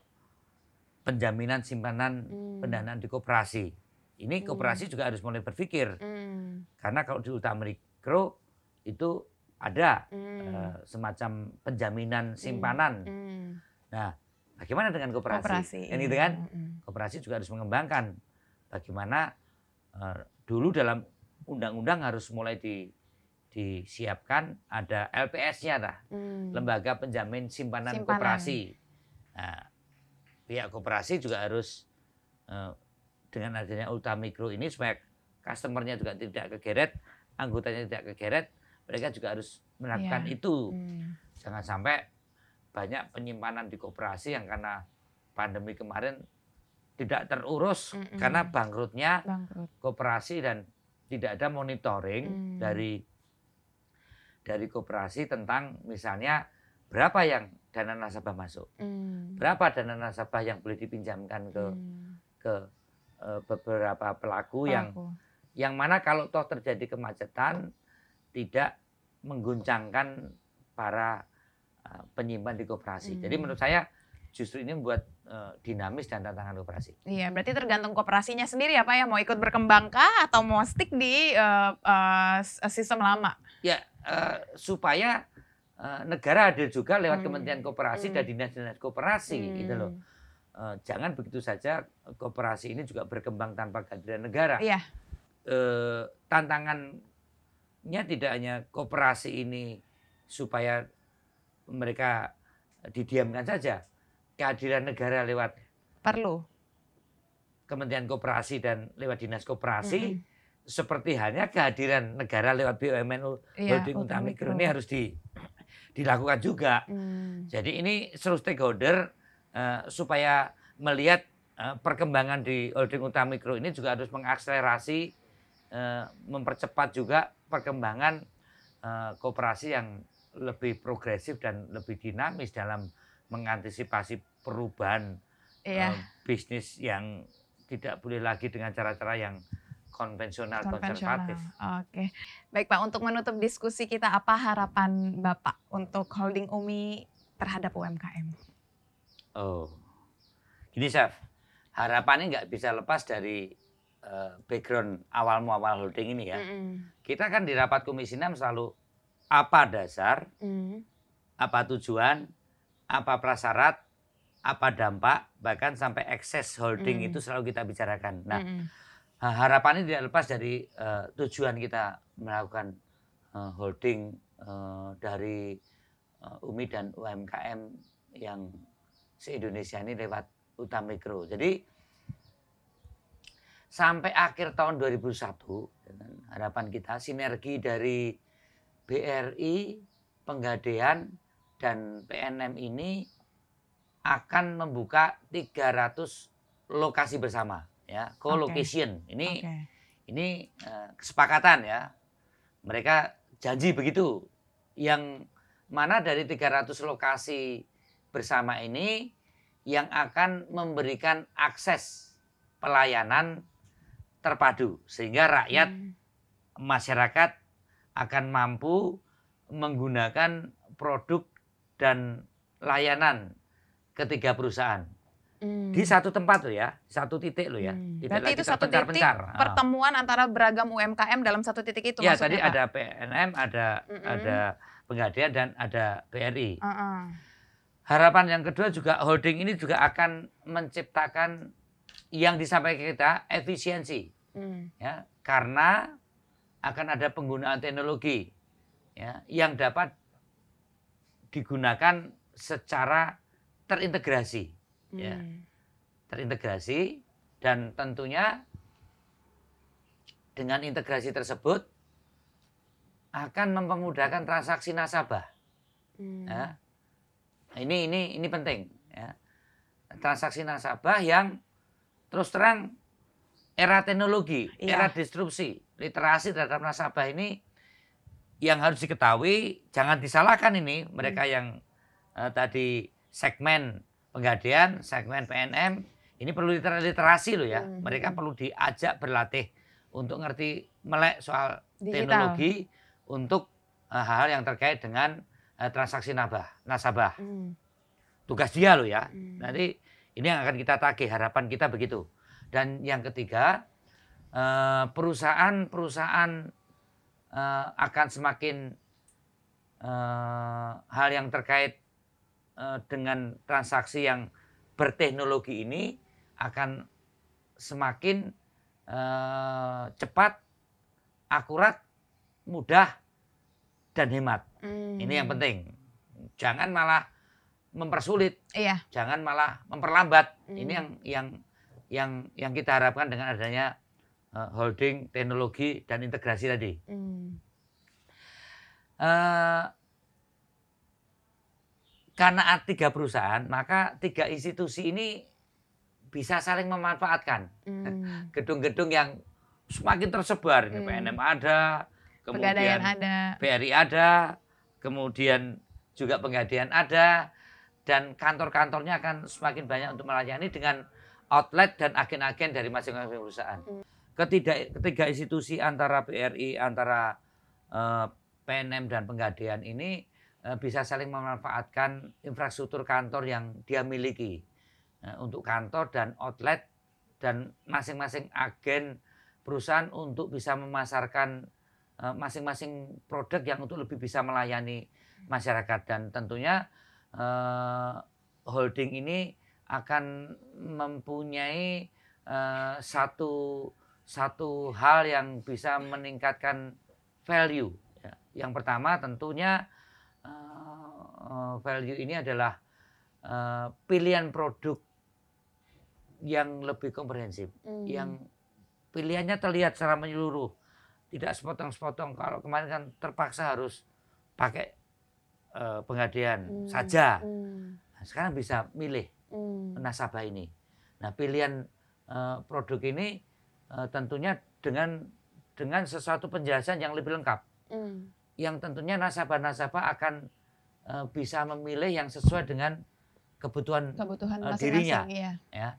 penjaminan simpanan hmm. pendanaan di kooperasi. Ini kooperasi hmm. juga harus mulai berpikir. Hmm. Karena kalau di Ultamrik mikro itu ada hmm. uh, semacam penjaminan simpanan. Hmm. Hmm. Nah, bagaimana dengan koperasi? koperasi kan gitu kan? Hmm. Koperasi juga harus mengembangkan bagaimana uh, dulu dalam undang-undang harus mulai di disiapkan ada LPS-nya lah, hmm. lembaga penjamin simpanan, simpanan. koperasi. Nah, pihak koperasi juga harus uh, dengan adanya ultramikro ini supaya customernya juga tidak kegeret, anggotanya tidak kegeret, mereka juga harus melakukan yeah. itu. Hmm. Jangan sampai banyak penyimpanan di koperasi yang karena pandemi kemarin tidak terurus mm -mm. karena bangkrutnya Bangkrut. koperasi dan tidak ada monitoring mm. dari dari koperasi tentang misalnya berapa yang dana nasabah masuk, mm. berapa dana nasabah yang boleh dipinjamkan ke mm. ke uh, beberapa pelaku, pelaku yang yang mana kalau toh terjadi kemacetan tidak mengguncangkan para uh, penyimpan di koperasi. Mm. Jadi menurut saya justru ini membuat uh, dinamis dan tantangan operasi. Iya, berarti tergantung kooperasinya sendiri ya Pak ya, mau ikut berkembang kah atau mau stick di uh, uh, sistem lama? Ya, uh, supaya uh, negara hadir juga lewat hmm. Kementerian Kooperasi hmm. dan dinas-dinas kooperasi hmm. gitu loh. Uh, jangan begitu saja kooperasi ini juga berkembang tanpa kehadiran negara. Iya. Uh, tantangannya tidak hanya kooperasi ini supaya mereka didiamkan saja, kehadiran negara lewat perlu Kementerian Koperasi dan lewat Dinas Koperasi mm -hmm. seperti halnya kehadiran negara lewat BUMN iya, Holding Ultramikro ini harus di, dilakukan juga. Mm. Jadi ini seluruh stakeholder uh, supaya melihat uh, perkembangan di Holding Ultramikro ini juga harus mengakselerasi mempercepat juga perkembangan uh, kooperasi yang lebih progresif dan lebih dinamis dalam mengantisipasi perubahan iya. uh, bisnis yang tidak boleh lagi dengan cara-cara yang konvensional, konvensional. konservatif. Oke, baik Pak. Untuk menutup diskusi kita, apa harapan Bapak untuk holding Umi terhadap UMKM? Oh, gini Chef, harapannya nggak bisa lepas dari uh, background awal muawal holding ini ya. Mm -hmm. Kita kan di rapat Komisi 6 selalu apa dasar, mm. apa tujuan, apa prasyarat, apa dampak, bahkan sampai ekses holding mm. itu selalu kita bicarakan. Nah, mm. harapannya tidak lepas dari uh, tujuan kita melakukan uh, holding uh, dari uh, UMI dan UMKM yang se-Indonesia ini lewat Utamikro. Jadi sampai akhir tahun 2001 dengan harapan kita sinergi dari BRI, Penggadean, dan PNM ini akan membuka 300 lokasi bersama ya co-location okay. ini okay. ini uh, kesepakatan ya mereka janji begitu yang mana dari 300 lokasi bersama ini yang akan memberikan akses pelayanan terpadu sehingga rakyat hmm. masyarakat akan mampu menggunakan produk dan layanan ketiga perusahaan. Hmm. Di satu tempat loh ya, satu titik loh ya. Hmm. Berarti itu satu pencar titik pertemuan antara beragam UMKM dalam satu titik itu Ya tadi Pak? ada PNM, ada mm -mm. ada Pegadaian dan ada BRI. Uh -uh. Harapan yang kedua juga holding ini juga akan menciptakan yang disampaikan kita efisiensi. Hmm. Ya, karena akan ada penggunaan teknologi ya yang dapat digunakan secara terintegrasi ya. hmm. ya terintegrasi dan tentunya dengan integrasi tersebut akan mempermudahkan transaksi nasabah hmm. ya nah, ini ini ini penting ya transaksi nasabah yang terus terang era teknologi ya. era disrupsi literasi terhadap nasabah ini yang harus diketahui jangan disalahkan ini mereka hmm. yang uh, tadi segmen penggadean, segmen PNM ini perlu literasi loh ya. Hmm. Mereka perlu diajak berlatih untuk ngerti melek soal Digital. teknologi untuk uh, hal-hal yang terkait dengan uh, transaksi nasabah. nasabah. Hmm. Tugas dia loh ya. Hmm. Nanti ini yang akan kita tagih, harapan kita begitu. Dan yang ketiga, perusahaan-perusahaan uh, akan semakin uh, hal yang terkait dengan transaksi yang berteknologi ini akan semakin cepat, akurat, mudah, dan hemat. Hmm. Ini yang penting. Jangan malah mempersulit, iya. jangan malah memperlambat. Hmm. Ini yang yang yang yang kita harapkan dengan adanya uh, holding teknologi dan integrasi tadi. Hmm. Uh, karena tiga perusahaan, maka tiga institusi ini bisa saling memanfaatkan hmm. gedung-gedung hmm. yang semakin tersebar. Hmm. PNM ada, kemudian ada. BRI ada, kemudian juga Penggadaian ada, dan kantor-kantornya akan semakin banyak untuk melayani dengan outlet dan agen-agen dari masing-masing perusahaan. Hmm. Ketiga, ketiga institusi antara BRI, antara uh, eh, PNM dan Penggadaian ini Eh, bisa saling memanfaatkan infrastruktur kantor yang dia miliki eh, untuk kantor dan outlet dan masing-masing agen perusahaan untuk bisa memasarkan eh, masing-masing produk yang untuk lebih bisa melayani masyarakat dan tentunya holding ini akan mempunyai satu satu hal yang bisa meningkatkan value. Ya. Yang pertama tentunya uh, value ini adalah uh, pilihan produk yang lebih komprehensif, hmm. yang pilihannya terlihat secara menyeluruh, tidak sepotong-sepotong. Kalau kemarin kan terpaksa harus pakai uh, hmm. saja, hmm. Nah, sekarang bisa milih hmm. nasabah ini. Nah pilihan uh, produk ini uh, tentunya dengan dengan sesuatu penjelasan yang lebih lengkap. Hmm yang tentunya nasabah-nasabah akan uh, bisa memilih yang sesuai dengan kebutuhan, kebutuhan uh, dirinya. Iya. Ya,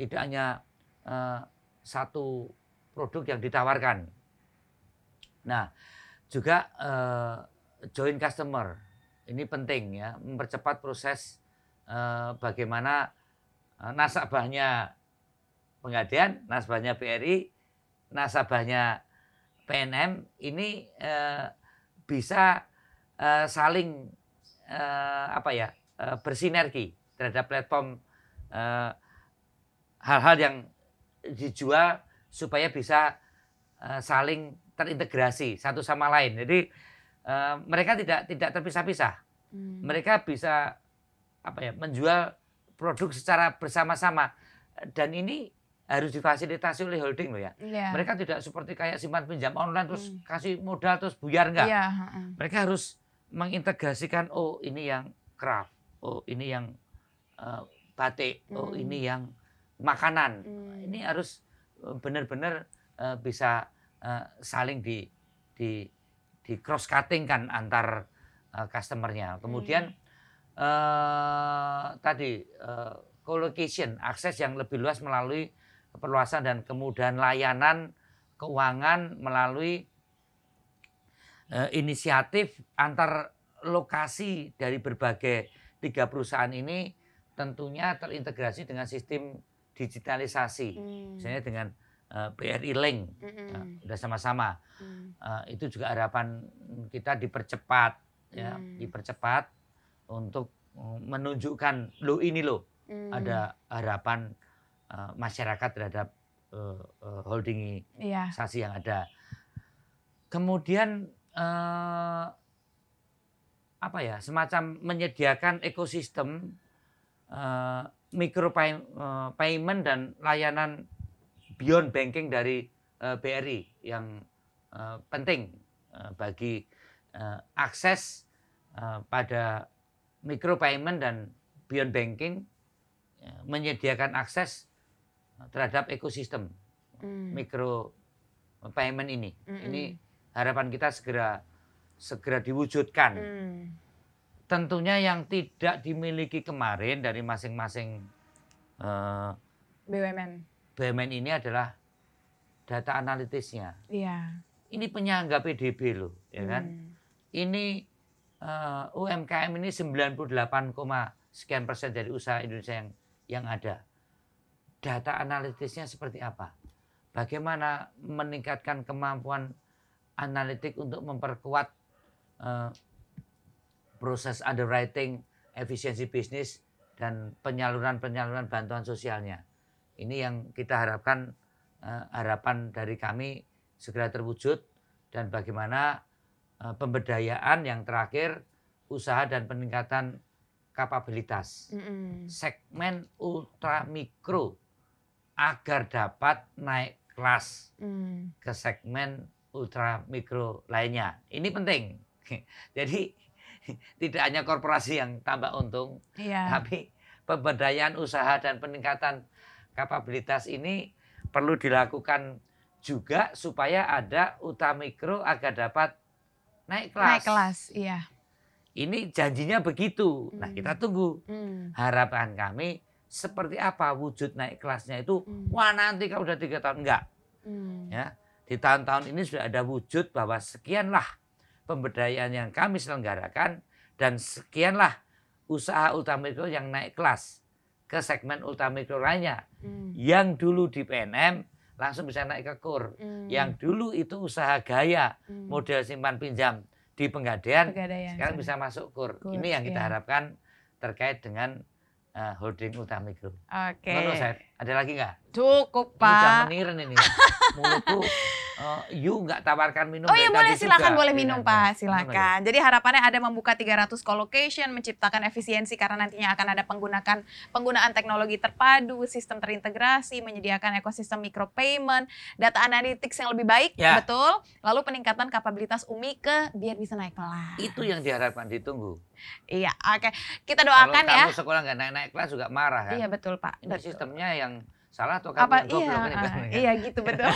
tidak hanya uh, satu produk yang ditawarkan. Nah, juga uh, join customer ini penting ya, mempercepat proses uh, bagaimana uh, nasabahnya Pengadian, nasabahnya BRI, nasabahnya PNM ini uh, bisa saling apa ya bersinergi terhadap platform hal-hal yang dijual supaya bisa uh, saling terintegrasi satu sama lain. Jadi uh, mereka tidak tidak terpisah-pisah. Hmm. Mereka bisa apa ya menjual produk secara bersama-sama dan ini harus difasilitasi oleh holding loh ya. Yeah. Mereka tidak seperti kayak simpan pinjam online terus mm. kasih modal terus buyar enggak. Yeah. Uh. Mereka harus mengintegrasikan oh ini yang craft, oh ini yang uh, batik, mm. oh hmm. ini yang makanan. Mm. Ini harus eh, benar-benar uh, bisa uh, saling di di di cross cutting kan antar uh, customernya. Kemudian mm. Uh, tadi uh, co-location akses yang lebih luas melalui perluasan dan kemudahan layanan keuangan melalui uh, inisiatif antar lokasi dari berbagai tiga perusahaan ini tentunya terintegrasi dengan sistem digitalisasi, hmm. misalnya dengan uh, BRI Link, hmm. uh, sudah sama-sama. Hmm. Uh, itu juga harapan kita dipercepat, ya, hmm. dipercepat untuk menunjukkan lo ini loh hmm. ada harapan uh, masyarakat terhadap uh, uh, holding yeah. sasi yang ada. Kemudian uh, apa ya semacam menyediakan ekosistem uh, micro pay, uh, payment dan layanan beyond banking dari uh, BRI yang uh, penting uh, bagi uh, akses uh, pada micro payment dan beyond banking ya, menyediakan akses terhadap ekosistem hmm. mikro payment ini. Hmm. Ini harapan kita segera segera diwujudkan. Hmm. Tentunya yang tidak dimiliki kemarin dari masing-masing uh, eh, BUMN. BUMN ini adalah data analitisnya. Iya. Ini penyangga PDB loh, ya kan? Hmm. Ini uh, eh, UMKM ini 98, sekian persen dari usaha Indonesia yang yang ada data analitisnya seperti apa? Bagaimana meningkatkan kemampuan analitik untuk memperkuat uh, proses underwriting, efisiensi bisnis, dan penyaluran-penyaluran bantuan sosialnya. Ini yang kita harapkan, uh, harapan dari kami segera terwujud, dan bagaimana pemberdayaan yang terakhir, usaha dan peningkatan kapabilitas. Mm -hmm. Segmen ultra mikro agar dapat naik kelas Hmm. ke segmen ultra mikro lainnya. Ini penting. Jadi tidak hanya korporasi yang tambah untung, Iya. tapi pemberdayaan usaha dan peningkatan kapabilitas ini perlu dilakukan juga supaya ada ultra mikro agar dapat naik kelas. Naik kelas, iya. Ini janjinya begitu. Nah, Hmm. kita tunggu. Hmm. Harapan kami seperti apa wujud naik kelasnya itu. Hmm. Wah nanti kalau udah tiga tahun enggak. Hmm. Ya, di tahun-tahun ini sudah ada wujud bahwa sekianlah pemberdayaan yang kami selenggarakan dan sekianlah usaha ultramikro yang naik kelas ke segmen ultramikro lainnya. Hmm. Yang dulu di PNM langsung bisa naik ke KUR. Hmm. Yang dulu itu usaha gaya Hmm. model simpan pinjam di Pegadaian Pegadaian. sekarang bisa masuk KUR. KUR, Ini yang kita iya. harapkan terkait dengan eh, holding ultramikro. Oke. Ngono, Seth. Ada lagi nggak? Cukup, Ini Pak. meniren ini. Mulutku, eh, you nggak tawarkan minum Oh iya boleh silakan juga. boleh minum Iya, Pak iya. Gimana, silakan. Jadi harapannya ada membuka 300 co-location, menciptakan efisiensi karena nantinya akan ada penggunakan penggunaan teknologi terpadu, sistem terintegrasi, menyediakan ekosistem micropayment, data analytics yang lebih baik, Ya. betul. Lalu peningkatan kapabilitas UMI ke biar bisa naik kelas. Itu yang diharapkan ditunggu. Iya, oke. Kita Kalau doakan ya. kamu sekolah nggak naik-naik kelas juga marah kan? Iya betul Pak. Ini Betul. sistemnya yang salah atau kamu apa iya ah, iya gitu betul.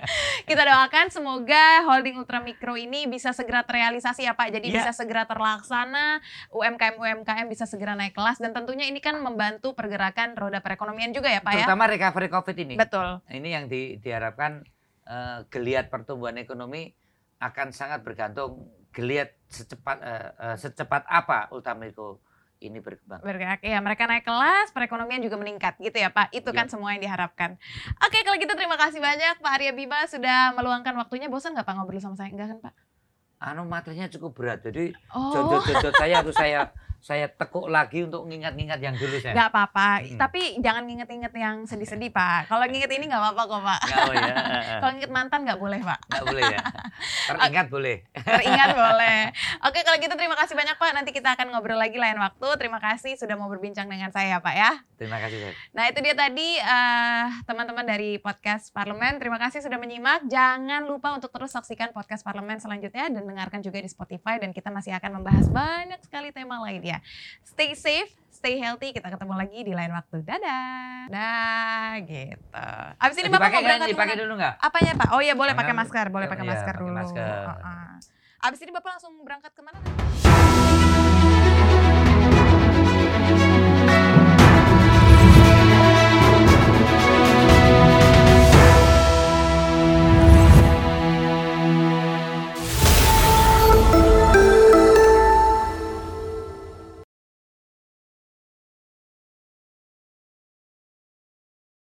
Kita doakan semoga holding ultramikro ini bisa segera terrealisasi ya Pak. Jadi Iya. bisa segera terlaksana UMKM UMKM bisa segera naik kelas dan tentunya ini kan membantu pergerakan roda perekonomian juga ya Pak ya? Terutama recovery COVID ini. betul. Ini yang di- diharapkan eh, geliat pertumbuhan ekonomi akan sangat bergantung geliat secepat eh, eh, secepat apa Ultramikro ini berkembang. bergerak. Ya mereka naik kelas perekonomian juga meningkat gitu ya Pak. Itu kan Iya. semua yang diharapkan. Oke kalau gitu terima kasih banyak Pak Arya Bima sudah meluangkan waktunya. Bosan nggak Pak ngobrol sama saya? Enggak kan Pak? Anu materinya cukup berat, jadi oh. jodoh-jodoh saya harus saya saya tekuk lagi untuk ngingat-ngingat yang dulu saya. nggak apa-apa Hmm. tapi jangan nginget-nginget yang sedih-sedih Pak kalau nginget ini nggak apa-apa kok Pak oh ya. Kalau inget mantan nggak boleh pak, Nggak boleh ya. Teringat boleh. teringat boleh. Oke kalau gitu terima kasih banyak pak. Nanti kita akan ngobrol lagi lain waktu. Terima kasih sudah mau berbincang dengan saya pak ya. Terima kasih. Seth. Nah itu dia tadi eh, teman-teman dari podcast Parlemen. Terima kasih sudah menyimak. Jangan lupa untuk terus saksikan podcast Parlemen selanjutnya dan dengarkan juga di Spotify. Dan kita masih akan membahas banyak sekali tema lainnya. Stay safe, stay healthy. Kita ketemu lagi di lain waktu. Dadah. Dah gitu. Abis ini bapak mau berangkat Dipakai dulu nggak? Apanya Pak? Oh iya boleh pakai masker, boleh pakai iya, masker dulu. masker. Abis ini Bapak langsung berangkat ke mana?